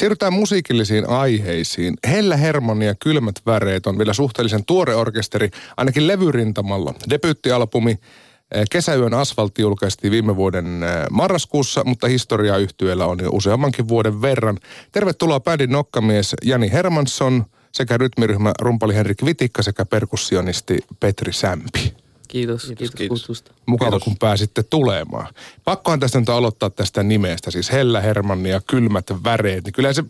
Siirrytään musiikillisiin aiheisiin. Hellä Hermanni ja Kylmät väreet on vielä suhteellisen tuore orkesteri, ainakin levyrintamalla. Debyyttialbumi eh, Kesäyön asfaltti julkaistiin viime vuoden eh, marraskuussa, mutta historiaa yhtyellä on jo useammankin vuoden verran. Tervetuloa bändin nokkamies Jani Hermansson sekä rytmiryhmä rumpali Henrik Vitikka sekä perkussionisti Petri Sämpi. Kiitos, kiitos, kiitos, kiitos. kutsusta. Mukava, Kiitos. kun pääsitte tulemaan. Pakkohan tästä nyt aloittaa tästä nimestä, siis Hellä Hermanni ja Kylmät väreet. Niin kyllä se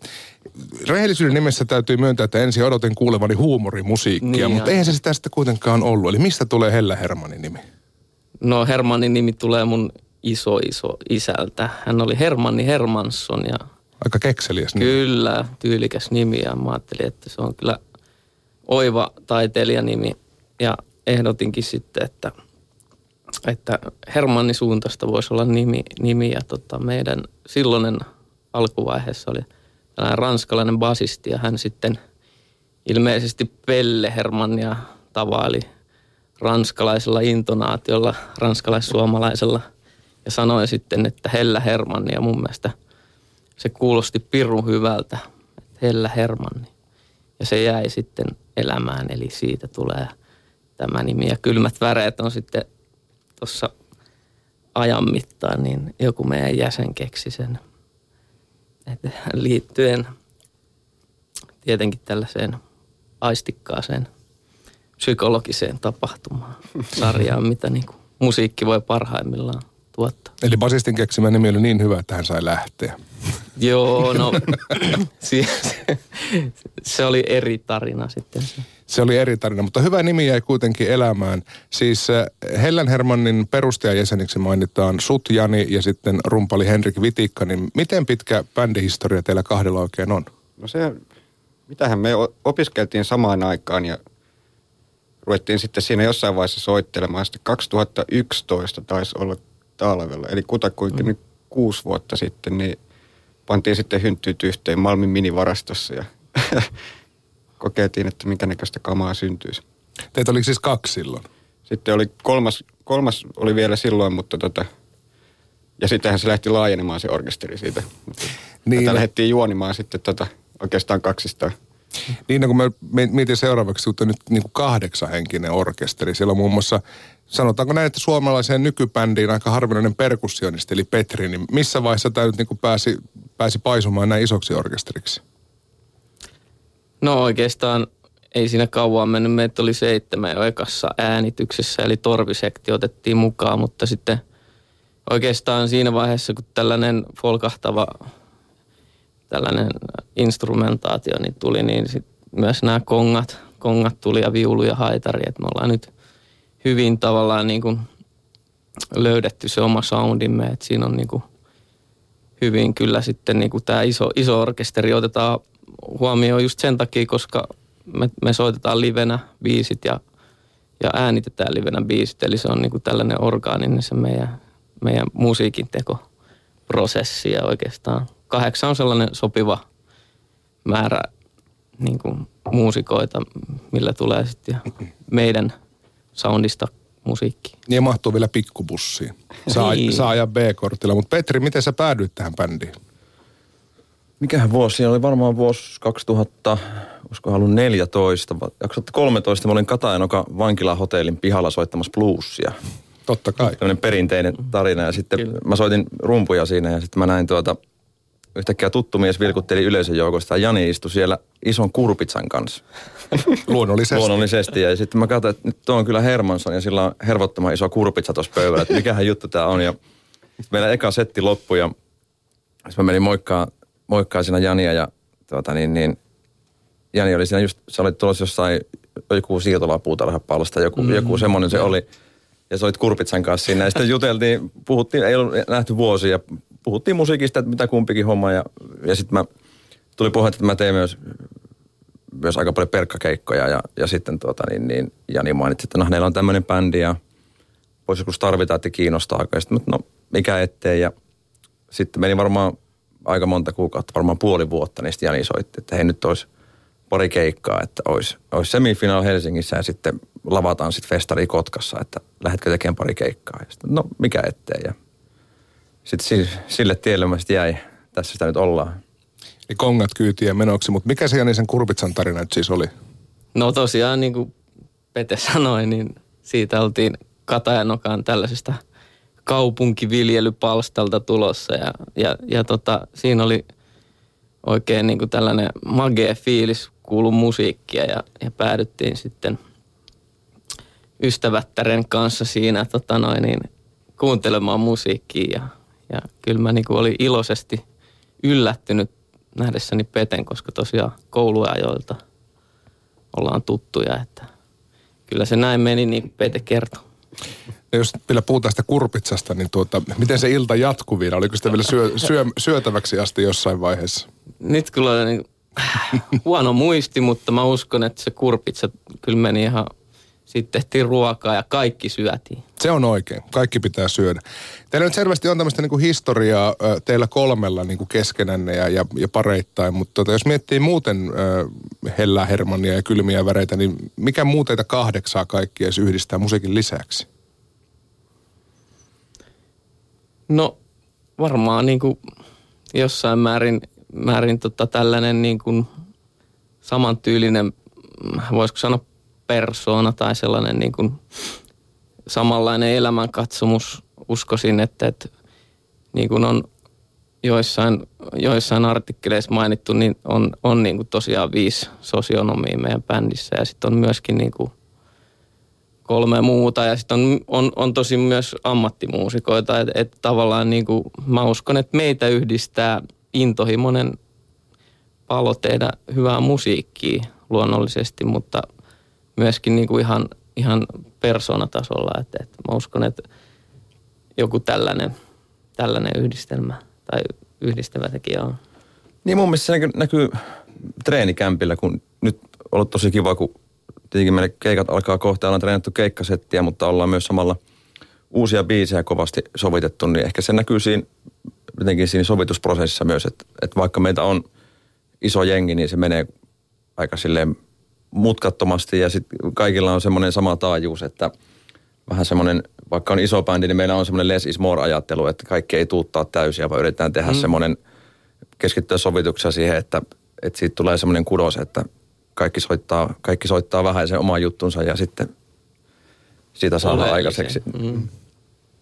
rehellisyyden nimessä täytyy myöntää, että ensin odotin kuulevani huumorimusiikkia, niin, mutta eihän se sitä sitten kuitenkaan ollut. Eli mistä tulee Hellä Hermannin nimi? No Hermannin nimi tulee mun iso iso isältä. Hän oli Hermanni Hermansson ja... Aika kekseliäs nimi. Kyllä, tyylikäs nimi ja mä ajattelin, että se on kyllä oiva taiteilijanimi. Ja ehdotinkin sitten, että, että Hermanni Suuntasta voisi olla nimi, nimi ja tota, meidän silloinen alkuvaiheessa oli tällainen ranskalainen basisti ja hän sitten ilmeisesti Pelle Hermannia tavaili ranskalaisella intonaatiolla, ranskalais-suomalaisella ja sanoi sitten, että Hellä Hermanni ja mun mielestä se kuulosti pirun hyvältä, että Hellä Hermanni. Ja se jäi sitten elämään, eli siitä tulee – tämä nimi. Ja kylmät väreet on sitten tuossa ajan mittaan, niin joku meidän jäsen keksi sen. Et liittyen tietenkin tällaiseen aistikkaaseen psykologiseen tapahtumaan sarjaan, mitä niin kuin musiikki voi parhaimmillaan tuottaa. Eli basistin keksimä nimi oli niin hyvä, että hän sai lähteä. Joo, no se, se oli eri tarina sitten. Se oli eri tarina, mutta hyvä nimi jäi kuitenkin elämään. Siis eh, Hellen Hermannin perustajajäseniksi mainitaan Sut Jani ja sitten rumpali Henrik Vitikka. Niin miten pitkä bändihistoria teillä kahdella oikein on? No se, mitähän me opiskeltiin samaan aikaan ja ruvettiin sitten siinä jossain vaiheessa soittelemaan. Sitten 2011 taisi olla talvella, eli kutakuinkin mm. kuusi vuotta sitten, niin pantiin sitten hynttyyt yhteen Malmin minivarastossa ja kokeiltiin, että minkä näköistä kamaa syntyisi. Teitä oli siis kaksi silloin? Sitten oli kolmas, kolmas oli vielä silloin, mutta tota, ja sittenhän se lähti laajenemaan se orkesteri siitä. Niin. Tätä lähdettiin juonimaan sitten tota, oikeastaan kaksistaan. Niin, no kun mä mietin seuraavaksi, että nyt niin kuin kahdeksanhenkinen orkesteri. Siellä on muun muassa, sanotaanko näin, että suomalaiseen nykybändiin aika harvinainen perkussionisti, eli Petri, niin missä vaiheessa tämä nyt niin kuin pääsi, pääsi paisumaan näin isoksi orkesteriksi? No oikeastaan ei siinä kauan mennyt. Meitä oli seitsemän jo ekassa äänityksessä, eli torvisekti otettiin mukaan, mutta sitten oikeastaan siinä vaiheessa, kun tällainen folkahtava tällainen instrumentaatio niin tuli, niin sit myös nämä kongat, kongat tuli ja viulu ja haitari, että me ollaan nyt hyvin tavallaan niin kuin löydetty se oma soundimme, että siinä on niin kuin hyvin kyllä sitten niin kuin tämä iso, iso orkesteri otetaan huomioon just sen takia, koska me, me soitetaan livenä biisit ja, ja äänitetään livenä biisit. Eli se on niin kuin tällainen orgaaninen se meidän, meidän musiikin tekoprosessi ja oikeastaan kahdeksan on sellainen sopiva määrä niin kuin muusikoita, millä tulee sitten meidän soundista musiikki. Niin ja mahtuu vielä pikkubussiin. Saa, niin. saa ajaa B-kortilla. Mutta Petri, miten sä päädyit tähän bändiin? mikähän vuosi siinä oli varmaan vuosi 2000, olisiko ollut 14, 2013 mä olin Katajanoka vankilahotellin pihalla soittamassa bluesia. Totta kai. Tämmöinen perinteinen tarina ja sitten Kyllä. mä soitin rumpuja siinä ja sitten mä näin tuota, yhtäkkiä tuttu mies vilkutteli yleisön joukosta ja Jani istui siellä ison kurpitsan kanssa. Luonnollisesti. Luonnollisesti ja sitten mä katsoin, että nyt tuo on kyllä Hermansson ja sillä on hervottoman iso kurpitsa tuossa pöydällä, että mikähän juttu tää on ja meillä eka setti loppui ja sitten mä menin moikkaa moikkaa siinä Jania ja tuota, niin, niin, Jani oli siinä just, sä olit tulossa jossain joku siirtolapuutarhapallosta, joku, mm, joku semmoinen se oli. Ja sä olit Kurpitsan kanssa siinä. Ja sitten juteltiin, puhuttiin, ei ollut nähty vuosia, puhuttiin musiikista, että mitä kumpikin homma. Ja, ja sitten mä tuli puhetta, että mä tein myös, myös aika paljon perkkakeikkoja. Ja, ja sitten tuota, niin, niin, Jani mainitsi, että no hänellä on tämmöinen bändi ja voisi joskus tarvita, että kiinnostaa. Ja sitten no mikä ettei. Ja sitten meni varmaan aika monta kuukautta, varmaan puoli vuotta, niin sitten Jani soitti, että hei nyt olisi pari keikkaa, että olisi, olisi semifinaal Helsingissä ja sitten lavataan sitten festari Kotkassa, että lähdetkö tekemään pari keikkaa. Ja sitten, no mikä ettei. Ja sitten sille tielle mä sitten jäi. Tässä sitä nyt ollaan. Niin kongat kyytiä menoksi, mutta mikä se Janisen Kurpitsan tarina nyt siis oli? No tosiaan niin kuin Pete sanoi, niin siitä oltiin Katajanokaan tällaisesta kaupunkiviljelypalstalta tulossa ja, ja, ja tota, siinä oli oikein niin kuin tällainen magee fiilis kuulu musiikkia ja, ja päädyttiin sitten ystävättären kanssa siinä tota noin, niin, kuuntelemaan musiikkia ja, ja kyllä mä niin kuin olin iloisesti yllättynyt nähdessäni Peten, koska tosiaan kouluajoilta ollaan tuttuja, että kyllä se näin meni niin kuin Pete kertoi. Ja jos vielä puhutaan sitä kurpitsasta, niin tuota, miten se ilta jatkuu vielä? Oliko sitä vielä syö, syö, syötäväksi asti jossain vaiheessa? Nyt kyllä on niin huono muisti, mutta mä uskon, että se kurpitsa kyllä meni ihan sitten tehtiin ruokaa ja kaikki syötiin. Se on oikein. Kaikki pitää syödä. Teillä nyt selvästi on tämmöistä niinku historiaa teillä kolmella niinku keskenänne ja, ja, ja pareittain, mutta tota, jos miettii muuten äh, hellää hermannia ja kylmiä väreitä, niin mikä muu teitä kahdeksaa kaikkia edes yhdistää musiikin lisäksi? No varmaan niin kuin jossain määrin, määrin tota tällainen niin kuin samantyylinen, voisiko sanoa persoona tai sellainen niin kuin samanlainen elämänkatsomus. Uskoisin, että, että niin kuin on joissain, joissain artikkeleissa mainittu, niin on, on niin kuin tosiaan viisi sosionomia meidän bändissä. Ja sitten on myöskin niin kuin kolme muuta. Ja sitten on, on, on tosi myös ammattimuusikoita, että et tavallaan niin kuin, mä uskon, että meitä yhdistää intohimoinen palo tehdä hyvää musiikkia luonnollisesti, mutta – myöskin niin kuin ihan, ihan persoonatasolla. Että, että mä uskon, että joku tällainen, tällainen yhdistelmä tai yhdistävä tekijä on. Niin mun mielestä se näkyy, näkyy treenikämpillä, kun nyt on ollut tosi kiva, kun tietenkin meidän keikat alkaa kohta, ollaan treenattu keikkasettiä, mutta ollaan myös samalla uusia biisejä kovasti sovitettu, niin ehkä se näkyy siinä, jotenkin siinä sovitusprosessissa myös, että, että vaikka meitä on iso jengi, niin se menee aika silleen mutkattomasti ja sitten kaikilla on semmoinen sama taajuus, että vähän semmoinen, vaikka on iso bändi, niin meillä on semmoinen less is more ajattelu, että kaikki ei tuuttaa täysiä, vaan yritetään tehdä mm. semmoinen, keskittyä sovituksia siihen, että, että siitä tulee semmoinen kudos, että kaikki soittaa, kaikki soittaa vähän sen oman juttunsa ja sitten siitä saadaan aikaiseksi mm.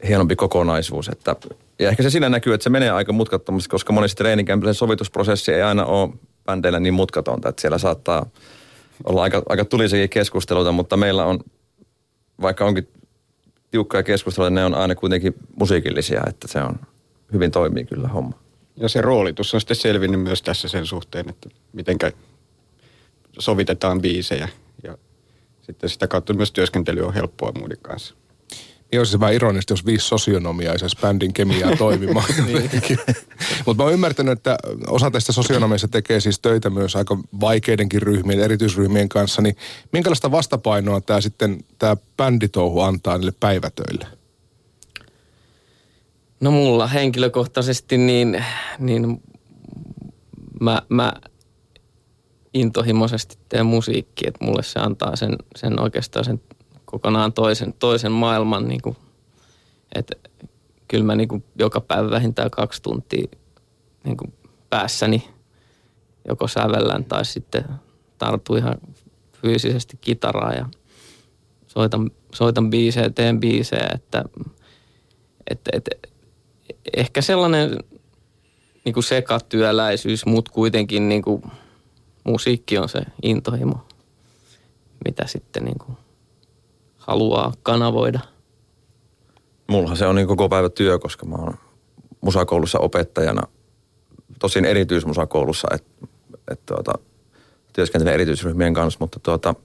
hienompi kokonaisuus. Että, ja ehkä se siinä näkyy, että se menee aika mutkattomasti, koska monesti treenikämpillä sovitusprosessi ei aina ole bändeillä niin mutkatonta, että siellä saattaa – olla aika, aika tulisikin keskusteluita, mutta meillä on, vaikka onkin tiukkaa keskustelua, ne on aina kuitenkin musiikillisia, että se on, hyvin toimii kyllä homma. Ja se roolitus on sitten selvinnyt myös tässä sen suhteen, että miten sovitetaan biisejä ja sitten sitä kautta myös työskentely on helppoa muiden kanssa. Niin olisi se vähän ironista, jos viisi sosionomia ei bändin kemiaa toimimaan. niin. Mutta mä oon ymmärtänyt, että osa tästä sosionomista tekee siis töitä myös aika vaikeidenkin ryhmien, erityisryhmien kanssa. Niin minkälaista vastapainoa tämä sitten, tämä bänditouhu antaa niille päivätöille? No mulla henkilökohtaisesti niin, niin mä, mä intohimoisesti teen musiikki, että mulle se antaa sen, sen oikeastaan sen kokonaan toisen, toisen maailman. Niin kuin, että kyllä mä niin kuin joka päivä vähintään kaksi tuntia niin kuin päässäni joko sävellän tai sitten tartu ihan fyysisesti kitaraa ja soitan, soitan biisejä, teen biisejä, että, että, että ehkä sellainen niin kuin sekatyöläisyys, mutta kuitenkin niin kuin musiikki on se intohimo, mitä sitten niin kuin haluaa kanavoida. Mullahan se on niin koko päivä työ, koska mä oon musakoulussa opettajana, tosin erityismusakoulussa, että et tuota, työskentelen erityisryhmien kanssa, mutta tuota,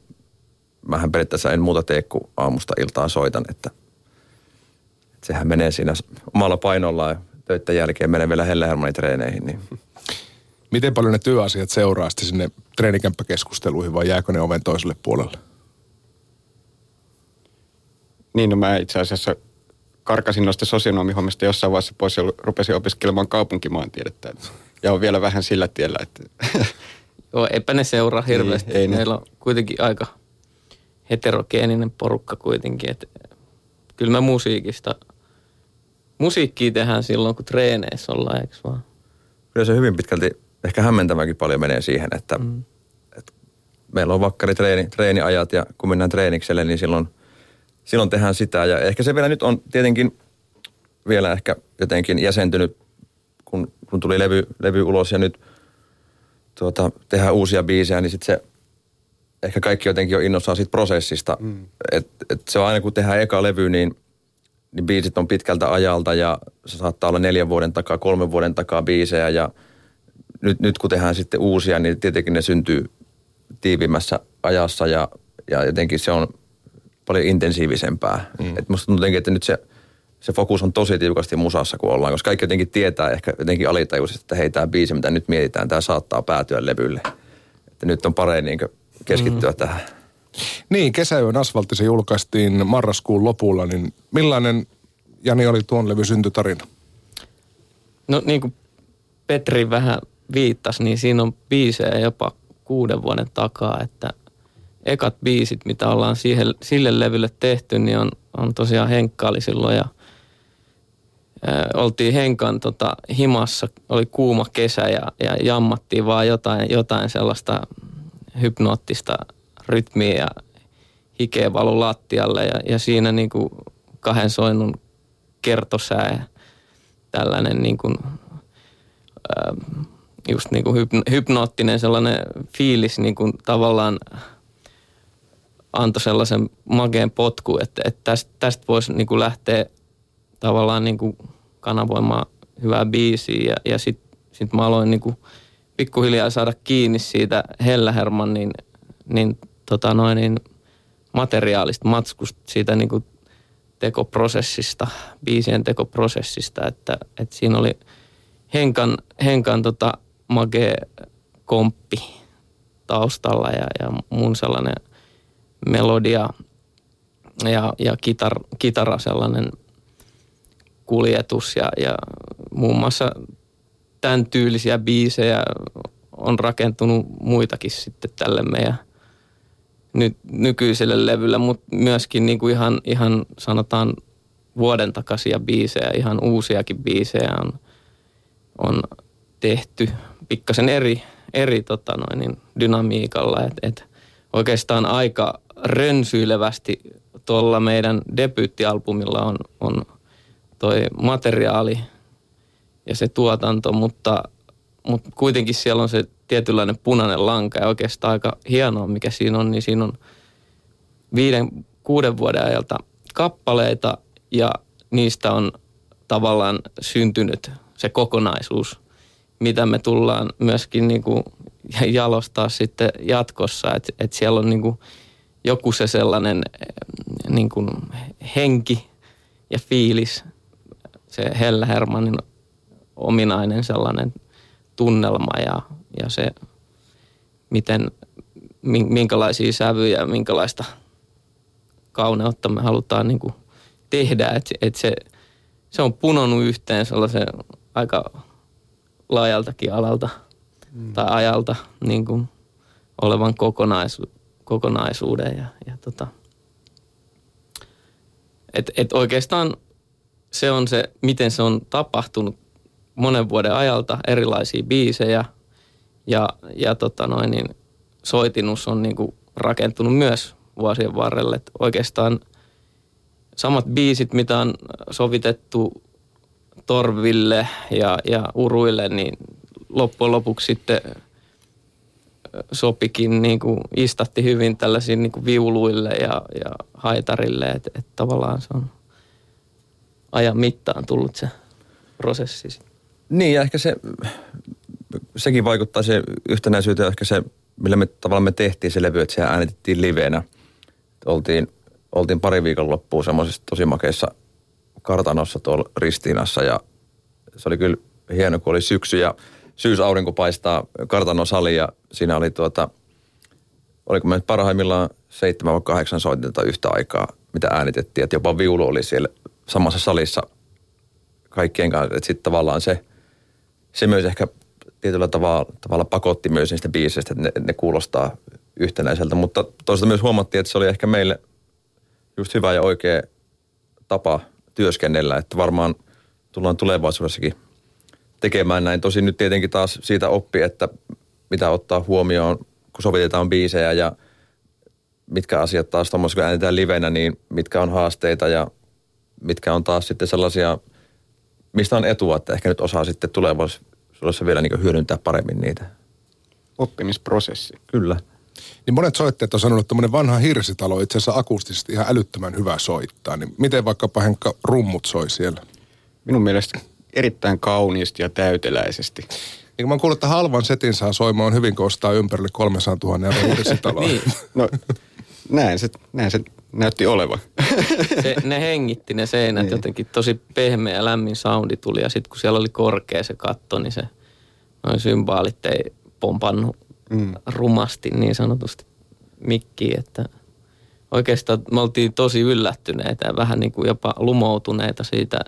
mähän periaatteessa en muuta tee kuin aamusta iltaan soitan, että, että sehän menee siinä omalla painollaan ja töiden jälkeen menee vielä Helle treeneihin. Niin. Miten paljon ne työasiat seuraa sinne treenikämppäkeskusteluihin vai jääkö ne oven toiselle puolelle? Niin, no mä itse asiassa karkasin noista sosionomihommista jossain vaiheessa pois ja rupesin opiskelemaan kaupunkimaantiedettä. Ja on vielä vähän sillä tiellä, että... Joo, eipä ne seuraa hirveästi. Ei, ei Meillä on kuitenkin aika heterogeeninen porukka kuitenkin. Että kyllä me musiikista, musiikkia tehdään silloin, kun treeneissä ollaan, eikö vaan? Kyllä se hyvin pitkälti ehkä hämmentäväkin paljon menee siihen, että, mm. että meillä on vakkari treeni, treeniajat ja kun mennään treenikselle, niin silloin, silloin tehdään sitä. Ja ehkä se vielä nyt on tietenkin vielä ehkä jotenkin jäsentynyt, kun, kun tuli levy, levy ulos ja nyt tuota, tehdään uusia biisejä, niin sitten se ehkä kaikki jotenkin on innossaan siitä prosessista. Mm. Et, et se on aina kun tehdään eka levy, niin, niin biisit on pitkältä ajalta ja se saattaa olla neljän vuoden takaa, kolmen vuoden takaa biisejä ja nyt, nyt kun tehdään sitten uusia, niin tietenkin ne syntyy tiivimmässä ajassa ja, ja jotenkin se on paljon intensiivisempää. Mm. Et musta tuntuu jotenkin, että nyt se, se fokus on tosi tiukasti musassa, kun ollaan, koska kaikki jotenkin tietää ehkä jotenkin alitajuisesti, että hei, tämä biisi, mitä nyt mietitään, tämä saattaa päätyä levylle. Että nyt on parempi niin keskittyä mm. tähän. Niin, kesäyön asfaltti se julkaistiin marraskuun lopulla, niin millainen, Jani, oli tuon levy syntytarina? No niin kuin Petri vähän viittasi, niin siinä on biisejä jopa kuuden vuoden takaa, että ekat biisit, mitä ollaan siihen, sille levylle tehty, niin on, on tosiaan Henkka oli silloin ja ää, oltiin Henkan tota, himassa, oli kuuma kesä ja, ja jammattiin vaan jotain, jotain sellaista hypnoottista rytmiä ja hikeä valu lattialle ja, ja siinä niin kuin kahden soinnun kertosää tällainen niin kuin, ää, just niin kuin hypnoottinen sellainen fiilis niin kuin tavallaan antoi sellaisen mageen potku, että, että tästä, tästä voisi niin kuin lähteä tavallaan niin kuin kanavoimaan hyvää biisiä. Ja, ja sitten sit mä aloin niin kuin pikkuhiljaa saada kiinni siitä Hella Hermannin niin, tota noin, niin materiaalista matskusta, siitä niin kuin tekoprosessista, biisien tekoprosessista, että, että siinä oli Henkan, Henkan tota mage komppi taustalla ja, ja mun sellainen melodia ja, ja kitar, kitara sellainen kuljetus ja, ja muun muassa tämän tyylisiä biisejä on rakentunut muitakin sitten tälle meidän nyt nykyiselle levylle, mutta myöskin niin kuin ihan, ihan sanotaan vuoden takaisia biisejä, ihan uusiakin biisejä on, on tehty pikkasen eri, eri tota noin, niin dynamiikalla. Et, et oikeastaan aika rönsyilevästi tuolla meidän debyyttialbumilla on, on toi materiaali ja se tuotanto, mutta, mutta kuitenkin siellä on se tietynlainen punainen lanka ja oikeastaan aika hienoa, mikä siinä on, niin siinä on viiden, kuuden vuoden ajalta kappaleita ja niistä on tavallaan syntynyt se kokonaisuus, mitä me tullaan myöskin niin kuin jalostaa sitten jatkossa, että et siellä on niin kuin joku se sellainen niin kuin henki ja fiilis, se Hella Hermanin ominainen sellainen tunnelma ja, ja se, miten, minkälaisia sävyjä, minkälaista kauneutta me halutaan niin kuin tehdä. Että et se, se on punonut yhteen sellaisen aika laajaltakin alalta mm. tai ajalta niin kuin olevan kokonaisu, kokonaisuuden. Ja, ja tota, et, et oikeastaan se on se, miten se on tapahtunut monen vuoden ajalta, erilaisia biisejä ja, ja tota noin, niin soitinus on niin kuin rakentunut myös vuosien varrelle. Et oikeastaan samat biisit, mitä on sovitettu torville ja, ja uruille, niin loppujen lopuksi sitten sopikin niin kuin istatti hyvin tällaisiin niin kuin viuluille ja, ja haitarille, että et tavallaan se on ajan mittaan tullut se prosessi. Niin ja ehkä se, sekin vaikuttaa se yhtenäisyyteen, ehkä se, millä me tavallaan me tehtiin se levy, että se äänitettiin liveenä. Oltiin, oltiin pari viikon loppuun semmoisessa tosi makeissa kartanossa tuolla Ristiinassa ja se oli kyllä hieno, kun oli syksy ja syysaurinko paistaa kartanon sali ja siinä oli tuota, oliko me parhaimmillaan seitsemän vai kahdeksan soitinta yhtä aikaa, mitä äänitettiin, että jopa viulu oli siellä samassa salissa kaikkien kanssa, että sitten tavallaan se, se myös ehkä tietyllä tavalla, tavalla pakotti myös niistä biiseistä, että ne, ne kuulostaa yhtenäiseltä, mutta toisaalta myös huomattiin, että se oli ehkä meille just hyvä ja oikea tapa työskennellä, että varmaan tullaan tulevaisuudessakin tekemään näin. Tosin nyt tietenkin taas siitä oppi, että mitä ottaa huomioon, kun sovitetaan biisejä ja mitkä asiat taas tuommoissa, kun äänetään livenä, niin mitkä on haasteita ja mitkä on taas sitten sellaisia, mistä on etua, että ehkä nyt osaa sitten tulevaisuudessa vielä niin hyödyntää paremmin niitä. Oppimisprosessi. Kyllä. Niin monet soittajat on sanonut, että tämmöinen vanha hirsitalo itse asiassa akustisesti ihan älyttömän hyvä soittaa. Niin miten vaikkapa Henkka rummut soi siellä? Minun mielestä erittäin kauniisti ja täyteläisesti. Niin mä oon kuullut, että halvan setin saa soimaan hyvin, kun ostaa ympärille 300 000 euroa hirsitaloa. niin. No, näin se, näin se näytti olevan. Se, ne hengitti ne seinät Niin. jotenkin tosi pehmeä ja lämmin soundi tuli ja sitten kun siellä oli korkea se katto, niin se noin symbaalit ei pompannut Mm. rumasti niin sanotusti mikkiin, että oikeastaan me oltiin tosi yllättyneitä ja vähän niin kuin jopa lumoutuneita siitä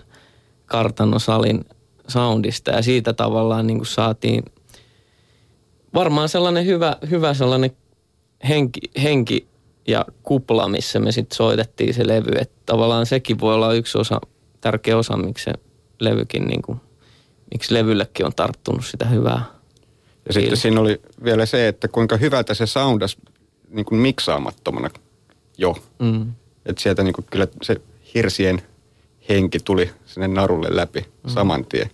kartanosalin soundista ja siitä tavallaan niin kuin saatiin varmaan sellainen hyvä, hyvä sellainen henki, henki ja kupla, missä me sitten soitettiin se levy. Että tavallaan sekin voi olla yksi osa, tärkeä osa, miksi se levykin, niin kuin, miksi levyllekin on tarttunut sitä hyvää. Ja sitten fiilistä. siinä oli vielä se, että kuinka hyvältä se soundas niin kuin miksaamattomana jo. Mm. Että sieltä niin kuin kyllä se hirsien henki tuli sinne narulle läpi mm. saman tien.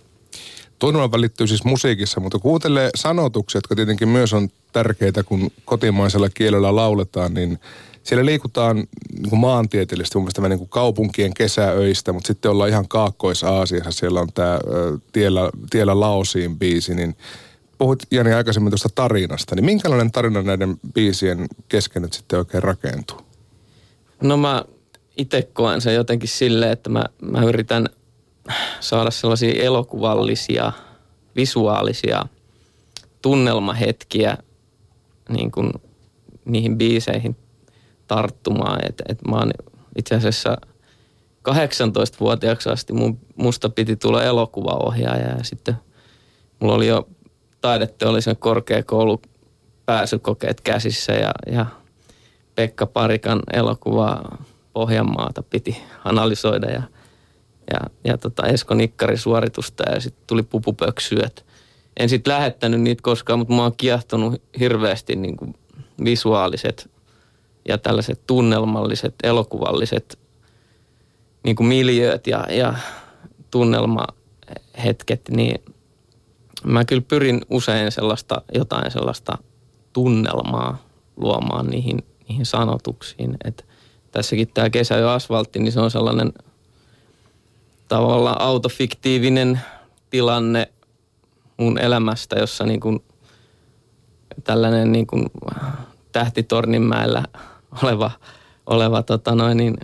Tunnelma välittyy siis musiikissa, mutta kuuntelee sanotuksia, jotka tietenkin myös on tärkeitä, kun kotimaisella kielellä lauletaan, niin siellä liikutaan niin kuin maantieteellisesti mun mielestä vähän niin kuin kaupunkien kesäöistä, mutta sitten ollaan ihan Kaakkois-Aasiassa, siellä on tämä tiellä, tiellä Laosiin biisi, niin puhuit Jani aikaisemmin tuosta tarinasta, niin minkälainen tarina näiden biisien kesken nyt sitten oikein rakentuu? No mä itse koen sen jotenkin silleen, että mä, mä yritän saada sellaisia elokuvallisia, visuaalisia tunnelmahetkiä niin kuin niihin biiseihin tarttumaan. Et, et mä oon itse asiassa 18-vuotiaaksi asti mun, musta piti tulla elokuvaohjaaja ja sitten mulla oli jo taideteollisen korkeakoulu pääsykokeet käsissä ja, ja Pekka Parikan elokuvaa Pohjanmaata piti analysoida ja, ja, ja tota Esko Nikkarin suoritusta ja sitten tuli pupupöksyöt. En sitten lähettänyt niitä koskaan, mutta mä oon kiehtonut hirveästi niin kuin visuaaliset ja tällaiset tunnelmalliset, elokuvalliset niin kuin miljööt ja, ja tunnelmahetket, niin mä kyllä pyrin usein sellaista, jotain sellaista tunnelmaa luomaan niihin, niihin sanotuksiin. Et tässäkin tämä kesä jo asfaltti, niin se on sellainen tavallaan autofiktiivinen tilanne mun elämästä, jossa niin kuin tällainen niin kuin tähtitorninmäellä oleva, oleva tota noin niin,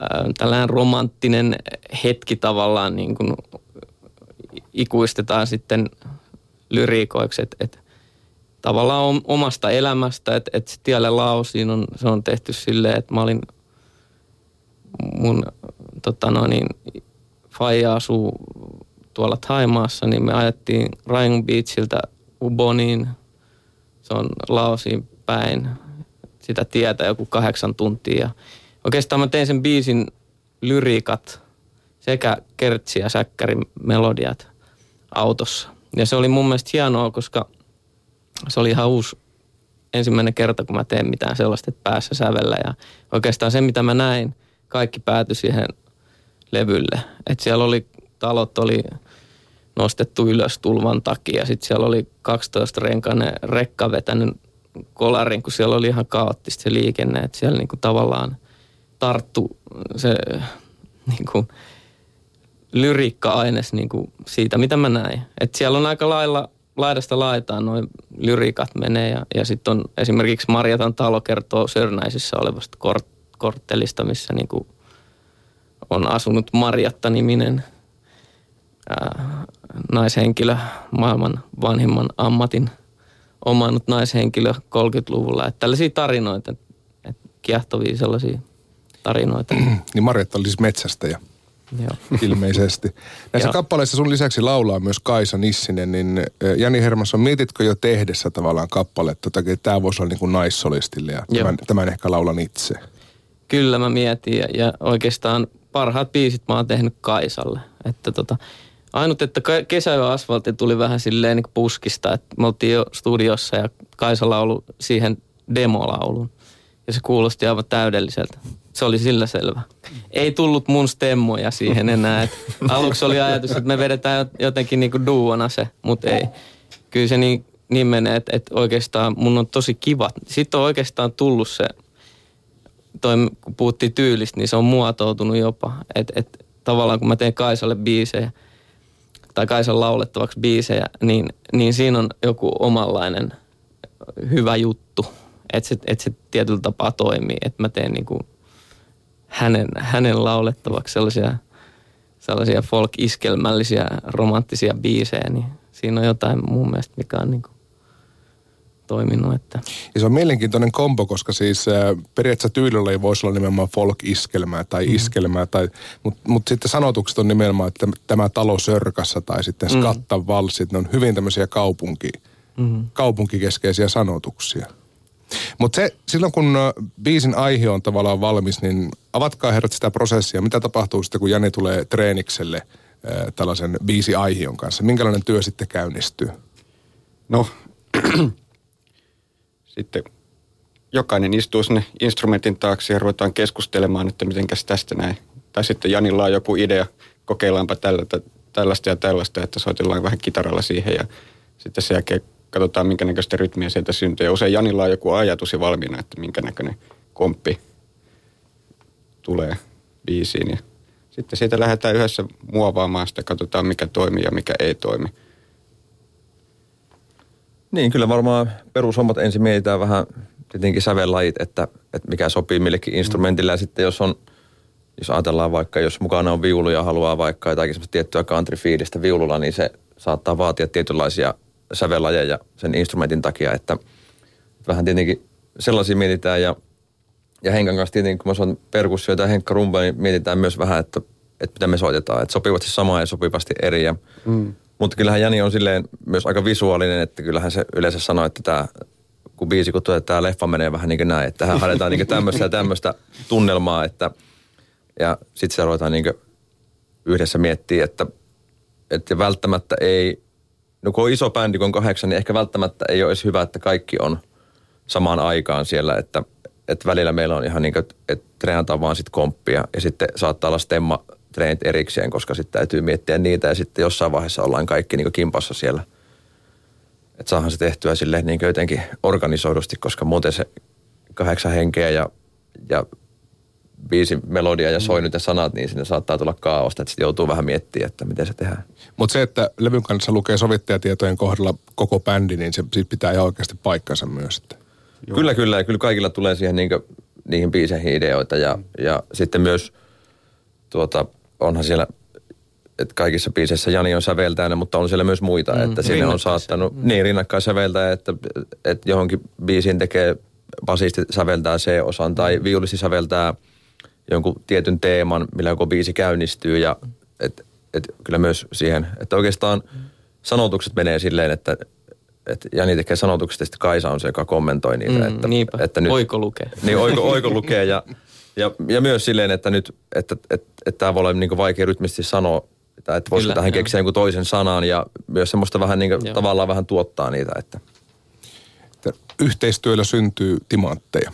ää, tällainen romanttinen hetki tavallaan niin kuin ikuistetaan sitten lyriikoiksi, että et, tavallaan om- omasta elämästä, että et tielle lausiin on, se on tehty silleen, että mä olin mun tota noin, niin, faija asuu tuolla Thaimaassa, niin me ajettiin Ryan Beachiltä Uboniin, se on Laosiin päin, sitä tietä joku kahdeksan tuntia. Ja oikeastaan mä tein sen biisin lyriikat sekä kertsi- ja melodiat autossa. Ja se oli mun mielestä hienoa, koska se oli ihan uusi ensimmäinen kerta, kun mä teen mitään sellaista, että päässä sävellä. Ja oikeastaan se, mitä mä näin, kaikki päätyi siihen levylle. Että siellä oli, talot oli nostettu ylös tulvan takia. Sitten siellä oli 12 renkainen rekka vetänyt kolarin, kun siellä oli ihan kaoottista se liikenne. Että siellä niinku tavallaan tarttu se niinku, lyriikka-aines niinku siitä, mitä mä näin. Et siellä on aika lailla laidasta laitaan noin lyriikat menee ja, ja sitten on esimerkiksi Marjatan talo kertoo Sörnäisissä olevasta kort, korttelista, missä niinku on asunut Marjatta-niminen ää, naishenkilö, maailman vanhimman ammatin omannut naishenkilö 30-luvulla. Että tällaisia tarinoita, että et kiehtovia sellaisia tarinoita. Niin Marjatta oli siis metsästäjä. Joo. ilmeisesti. Näissä Joo. kappaleissa sun lisäksi laulaa myös Kaisa Nissinen, niin Jani Hermansson, mietitkö jo tehdessä tavallaan kappaletta, että tämä voisi olla niin kuin naissolistille ja Joo. tämän, tämän ehkä laulan itse? Kyllä mä mietin ja, ja oikeastaan parhaat biisit mä oon tehnyt Kaisalle. Että tota, Ainut, että kesäyön asfaltti tuli vähän silleen niin puskista, että me oltiin jo studiossa ja Kaisalla ollut siihen demolaulun. Ja se kuulosti aivan täydelliseltä. Se oli sillä selvä. Ei tullut mun stemmoja siihen enää. Et aluksi oli ajatus, että me vedetään jotenkin niinku duona se, mutta ei. Kyllä se niin, niin menee, että, että oikeastaan mun on tosi kiva. Sitten on oikeastaan tullut se, toi, kun puhuttiin tyylistä, niin se on muotoutunut jopa. Että et, tavallaan kun mä teen Kaisalle biisejä, tai Kaisan laulettavaksi biisejä, niin, niin siinä on joku omanlainen hyvä juttu. Että se, et se tietyllä tapaa toimii, että mä teen niinku hänen, hänen laulettavaksi sellaisia, sellaisia folk-iskelmällisiä romanttisia biisejä, niin siinä on jotain mun mielestä, mikä on niinku toiminut. Että. Ja se on mielenkiintoinen kombo, koska siis äh, periaatteessa tyylillä ei voisi olla nimenomaan folk-iskelmää tai mm. iskelmää, tai, mutta mut sitten sanotukset on nimenomaan, että tämä talo sörkassa tai sitten mm. skattan valssit, ne on hyvin tämmöisiä kaupunki, mm. kaupunkikeskeisiä sanotuksia. Mutta silloin kun biisin aihe on tavallaan valmis, niin avatkaa herrat sitä prosessia. Mitä tapahtuu sitten, kun Jani tulee treenikselle äh, tällaisen biisi aihion kanssa? Minkälainen työ sitten käynnistyy? No, sitten jokainen istuu sinne instrumentin taakse ja ruvetaan keskustelemaan, että mitenkäs tästä näin. Tai sitten Janilla on joku idea, kokeillaanpa tällä, tällaista ja tällaista, että soitellaan vähän kitaralla siihen ja sitten sen jälkeen katsotaan, minkä näköistä rytmiä sieltä syntyy. Ja usein Janilla on joku ajatus ja valmiina, että minkä näköinen komppi tulee biisiin. Ja sitten siitä lähdetään yhdessä muovaamaan sitä, katsotaan mikä toimii ja mikä ei toimi. Niin, kyllä varmaan perushommat ensin mietitään vähän tietenkin sävellajit, että, että mikä sopii millekin instrumentille. Ja sitten jos on, jos ajatellaan vaikka, jos mukana on viulu ja haluaa vaikka jotakin semmoista tiettyä country fiilistä viululla, niin se saattaa vaatia tietynlaisia sävellajeja sen instrumentin takia, että vähän tietenkin sellaisia mietitään ja, ja Henkan kanssa tietenkin, kun mä soitan perkussioita ja Henkka rumba, niin mietitään myös vähän, että, että mitä me soitetaan, että sopivasti samaa ja sopivasti eri ja mm. mutta kyllähän Jani on silleen myös aika visuaalinen, että kyllähän se yleensä sanoo, että tämä kun biisi, kun että tämä leffa menee vähän niin kuin näin, että tähän haetaan niin tämmöistä ja tämmöistä tunnelmaa, että ja sitten se ruvetaan niin yhdessä miettiä, että, että välttämättä ei, no kun on iso bändi, kun on kahdeksan, niin ehkä välttämättä ei ole edes hyvä, että kaikki on samaan aikaan siellä, että, että välillä meillä on ihan niin kuin, että treenataan vaan sitten komppia ja sitten saattaa olla stemma treenit erikseen, koska sitten täytyy miettiä niitä ja sitten jossain vaiheessa ollaan kaikki niin kimpassa siellä. Että saahan se tehtyä sille niin jotenkin organisoidusti, koska muuten se kahdeksan henkeä ja, ja viisi melodia ja soinut ja sanat, niin sinne saattaa tulla kaaosta, että sitten joutuu vähän miettimään, että miten se tehdään. Mutta se, että levyn kanssa lukee sovittajatietojen kohdalla koko bändi, niin se sit pitää ihan oikeasti paikkansa myös. Että. Kyllä, kyllä. Ja kyllä kaikilla tulee siihen niin niihin biiseihin ideoita ja, ja sitten myös tuota, onhan siellä että kaikissa biiseissä Jani on säveltäjänä, mutta on siellä myös muita, mm, että sinne on saattanut, mm. niin rinnakkain säveltäjä, että, että johonkin biisiin tekee basisti säveltää C-osan tai mm. viulisti säveltää jonkun tietyn teeman, millä joku biisi käynnistyy ja et, et kyllä myös siihen, että oikeastaan sanotukset menee silleen, että että Jani tekee sanotukset ja sitten Kaisa on se, joka kommentoi niitä. Mm, että, niinpä, että nyt, oiko lukee. Niin, oiko, oiko lukee ja Ja, ja myös silleen, että nyt, että, että, että, että tämä voi olla niin vaikea rytmisesti sanoa, että, että voisiko tähän keksiä jonkun toisen sanan ja myös semmoista vähän niin kuin, tavallaan vähän tuottaa niitä. Että. Yhteistyöllä syntyy timantteja.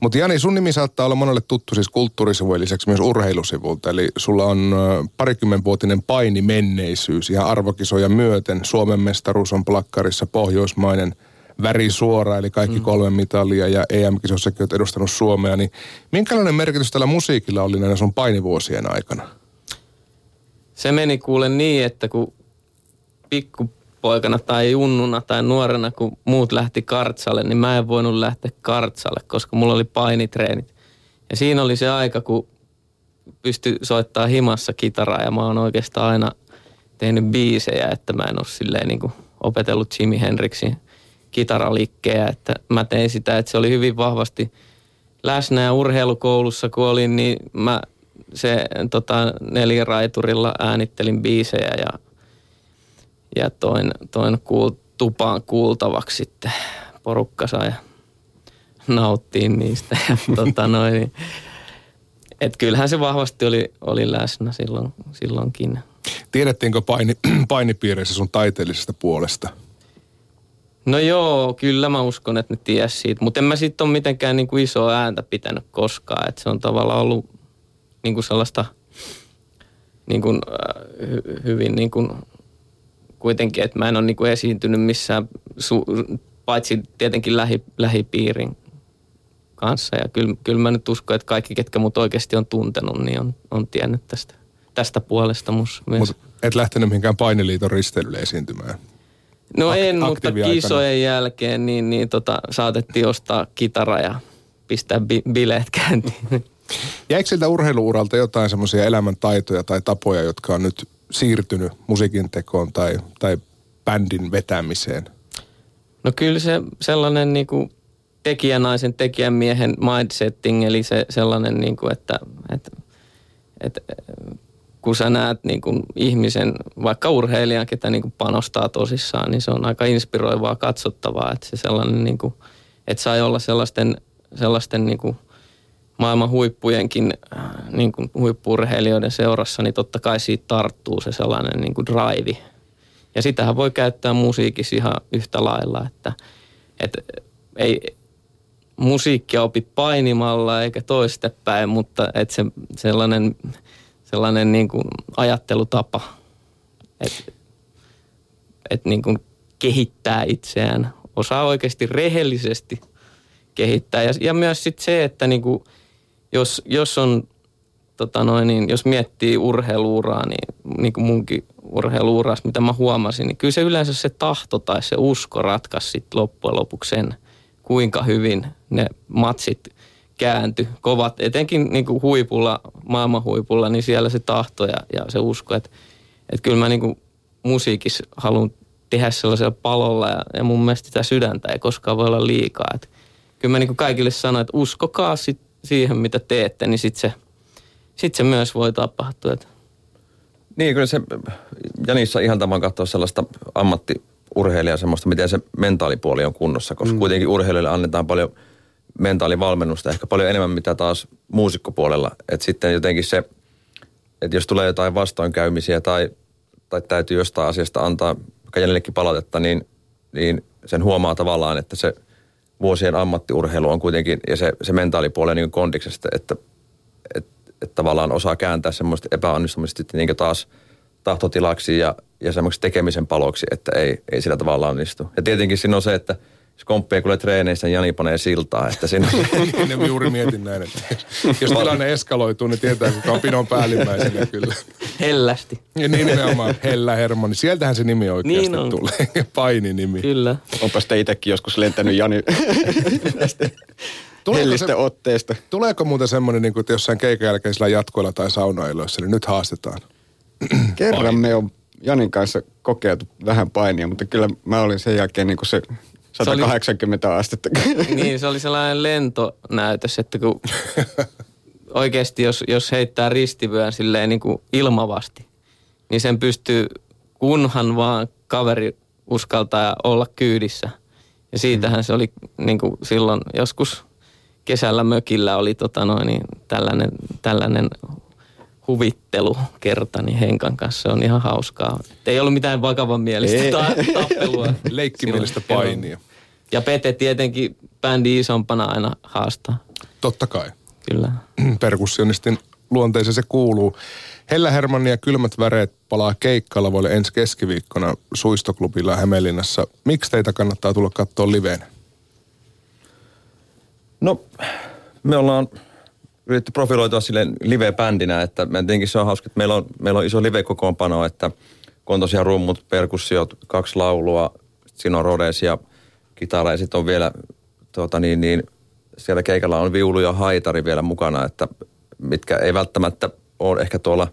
Mutta Jani, sun nimi saattaa olla monelle tuttu siis kulttuurisivujen lisäksi myös urheilusivulta. Eli sulla on parikymmenvuotinen paini menneisyys ihan arvokisoja myöten. Suomen mestaruus on plakkarissa, pohjoismainen – väri suora, eli kaikki mm. kolme mitalia ja EM-kisossakin olet edustanut Suomea, niin minkälainen merkitys tällä musiikilla oli näiden sun painivuosien aikana? Se meni kuule niin, että kun pikkupoikana tai junnuna tai nuorena, kun muut lähti kartsalle, niin mä en voinut lähteä kartsalle, koska mulla oli painitreenit. Ja siinä oli se aika, kun pystyi soittaa himassa kitaraa ja mä oon oikeastaan aina tehnyt biisejä, että mä en ole silleen niin kuin opetellut Jimi Hendrixin kitaralikkejä, että mä tein sitä, että se oli hyvin vahvasti läsnä ja urheilukoulussa kun olin, niin mä se tota, neliraiturilla äänittelin biisejä ja, ja toin, toin kuul, tupaan kuultavaksi sitten. Porukka sai nauttiin niistä ja tota noin, et kyllähän se vahvasti oli, oli läsnä silloin, silloinkin. Tiedettiinkö paini, painipiireissä sun taiteellisesta puolesta? No joo, kyllä mä uskon, että ne ties siitä. Mutta en mä sitten ole mitenkään niin kuin isoa ääntä pitänyt koskaan. Että se on tavallaan ollut niin kuin sellaista niin kuin, äh, hy, hyvin niin kuin, kuitenkin, että mä en ole niin kuin esiintynyt missään, su, paitsi tietenkin lähi, lähipiirin kanssa. Ja kyllä, kyllä mä nyt uskon, että kaikki, ketkä mut oikeasti on tuntenut, niin on, on tiennyt tästä, tästä puolesta mus myös. Mut et lähtenyt mihinkään painiliiton risteilylle esiintymään? No Ak- en, mutta kisojen jälkeen niin, niin tota, saatettiin ostaa kitara ja pistää bi- bileet käyntiin. Jäikö siltä urheiluuralta jotain semmoisia elämäntaitoja tai tapoja, jotka on nyt siirtynyt musiikin tekoon tai, tai bändin vetämiseen? No kyllä se sellainen niin kuin tekijänaisen, tekijämiehen mindsetting, eli se sellainen, niin kuin, että, että, että kun sä näet niin kuin ihmisen, vaikka urheilijan, ketä niin kuin panostaa tosissaan, niin se on aika inspiroivaa katsottavaa, että se sellainen, niin kuin, että sai olla sellaisten, sellaisten niin kuin maailman huippujenkin niin kuin huippurheilijoiden seurassa, niin totta kai siitä tarttuu se sellainen niin kuin drive. Ja sitähän voi käyttää musiikissa ihan yhtä lailla, että, että ei, musiikkia opi painimalla eikä toistepäin, mutta että se, sellainen, sellainen niin kuin ajattelutapa, että, että niin kuin kehittää itseään, osaa oikeasti rehellisesti kehittää. Ja, ja myös sit se, että niin kuin, jos, jos on tota noin, niin jos miettii urheiluuraa, niin, niin kuin munkin urheiluuras, mitä mä huomasin, niin kyllä se yleensä se tahto tai se usko ratkaisi sitten loppujen lopuksi sen, kuinka hyvin ne matsit kääntyi. Kovat, etenkin niin kuin huipulla, maailman huipulla, niin siellä se tahto ja, ja se usko, että, että kyllä mä niin kuin musiikissa haluan tehdä sellaisella palolla ja, ja mun mielestä sitä sydäntä ei koskaan voi olla liikaa. Että kyllä mä niin kuin kaikille sanon, että uskokaa sit siihen, mitä teette, niin sitten se, sit se myös voi tapahtua. Että. Niin, kyllä se Janissa ihan tavan katsoa sellaista ammatti urheilija semmoista, miten se mentaalipuoli on kunnossa, koska mm. kuitenkin urheilijoille annetaan paljon mentaalivalmennusta, ehkä paljon enemmän mitä taas muusikkopuolella. Että sitten jotenkin se, että jos tulee jotain vastoinkäymisiä tai, tai täytyy jostain asiasta antaa jänillekin palautetta, niin, niin sen huomaa tavallaan, että se vuosien ammattiurheilu on kuitenkin, ja se, se mentaalipuoli niin kondiksesta, että, että, että tavallaan osaa kääntää semmoista epäonnistumista niin taas tahtotilaksi ja ja semmoiksi tekemisen paloksi, että ei, ei sillä tavalla onnistu. Ja tietenkin siinä on se, että komppia kuulee treeneissä, niin Jani panee siltaa. Että siinä... ne juuri mietin näin, että jos tilanne eskaloituu, niin tietää, kuka on pinon päällimmäisenä kyllä. Hellästi. Ja niin nimenomaan, Hellä Hermoni. Sieltähän se nimi oikeasti niin on. tulee. Paini-nimi. Kyllä. Onpa sitä itsekin joskus lentänyt Jani Tuleeko se, otteesta. Tuleeko muuten semmoinen, niin kuin, että jossain keikan jälkeisellä jatkoilla tai saunailoissa, niin nyt haastetaan? Kerran me on Janin kanssa kokeiltu vähän painia, mutta kyllä mä olin sen jälkeen niin kuin se 180 se oli, astetta. Niin, se oli sellainen lentonäytös, että kun oikeasti jos, jos heittää ristivyön silleen niin kuin ilmavasti, niin sen pystyy, kunhan vaan kaveri uskaltaa olla kyydissä. Ja siitähän se oli niin kuin silloin joskus kesällä mökillä oli tota noin, niin tällainen, tällainen huvittelu niin Henkan kanssa. Se on ihan hauskaa. Et ei ollut mitään vakavan mielistä ta- tappelua. Leikkimielistä painia. Ja Pete tietenkin bändi isompana aina haastaa. Totta kai. Kyllä. Perkussionistin luonteeseen se kuuluu. Hellä Hermanni ja Kylmät väreet palaa keikkalavoille ensi keskiviikkona Suistoklubilla Hämeenlinnassa. Miksi teitä kannattaa tulla katsoa liveen? No, me ollaan yritetty profiloitua sille live-bändinä, että mä tietenkin se on hauska, että meillä on, meillä on iso live-kokoonpano, että kun on tosiaan rummut, perkussiot, kaksi laulua, siinä on rodes ja kitara ja sitten on vielä tuota niin, niin, siellä keikalla on viulu ja haitari vielä mukana, että mitkä ei välttämättä ole ehkä tuolla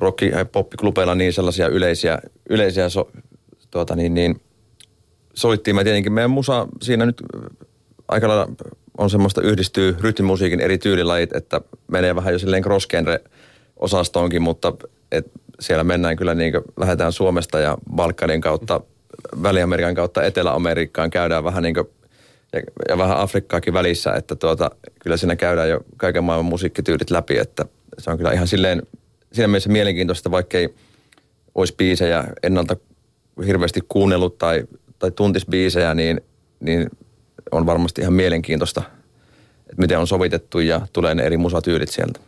rocki- ja poppiklubeilla niin sellaisia yleisiä, yleisiä so, tuota niin, niin, soittiimme tietenkin meidän musa siinä nyt aika lailla on semmoista yhdistyy rytmimusiikin eri tyylilajit, että menee vähän jo silleen cross osastoonkin, mutta et siellä mennään kyllä niin kuin, lähdetään Suomesta ja Balkanin kautta, Väli-Amerikan kautta Etelä-Amerikkaan, käydään vähän niin kuin, ja, ja vähän Afrikkaakin välissä, että tuota, kyllä siinä käydään jo kaiken maailman musiikkityylit läpi, että se on kyllä ihan silleen siinä mielessä mielenkiintoista, vaikka ei olisi biisejä ennalta hirveästi kuunnellut tai, tai tuntis biisejä, niin, niin on varmasti ihan mielenkiintoista, että miten on sovitettu ja tulee ne eri musatyylit sieltä.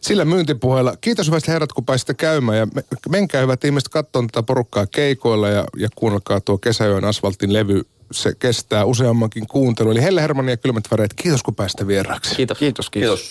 Sillä myyntipuheella. Kiitos hyvät herrat, kun pääsitte käymään. Ja menkää hyvät ihmiset katsomaan tätä porukkaa keikoilla ja, ja kuunnelkaa tuo Kesäyön asfaltin levy. Se kestää useammankin kuuntelu. Eli Helle Hermanni ja Kylmät väreet, kiitos kun pääsitte vieraaksi. Kiitos. Kiitos, kiitos. Kiitos.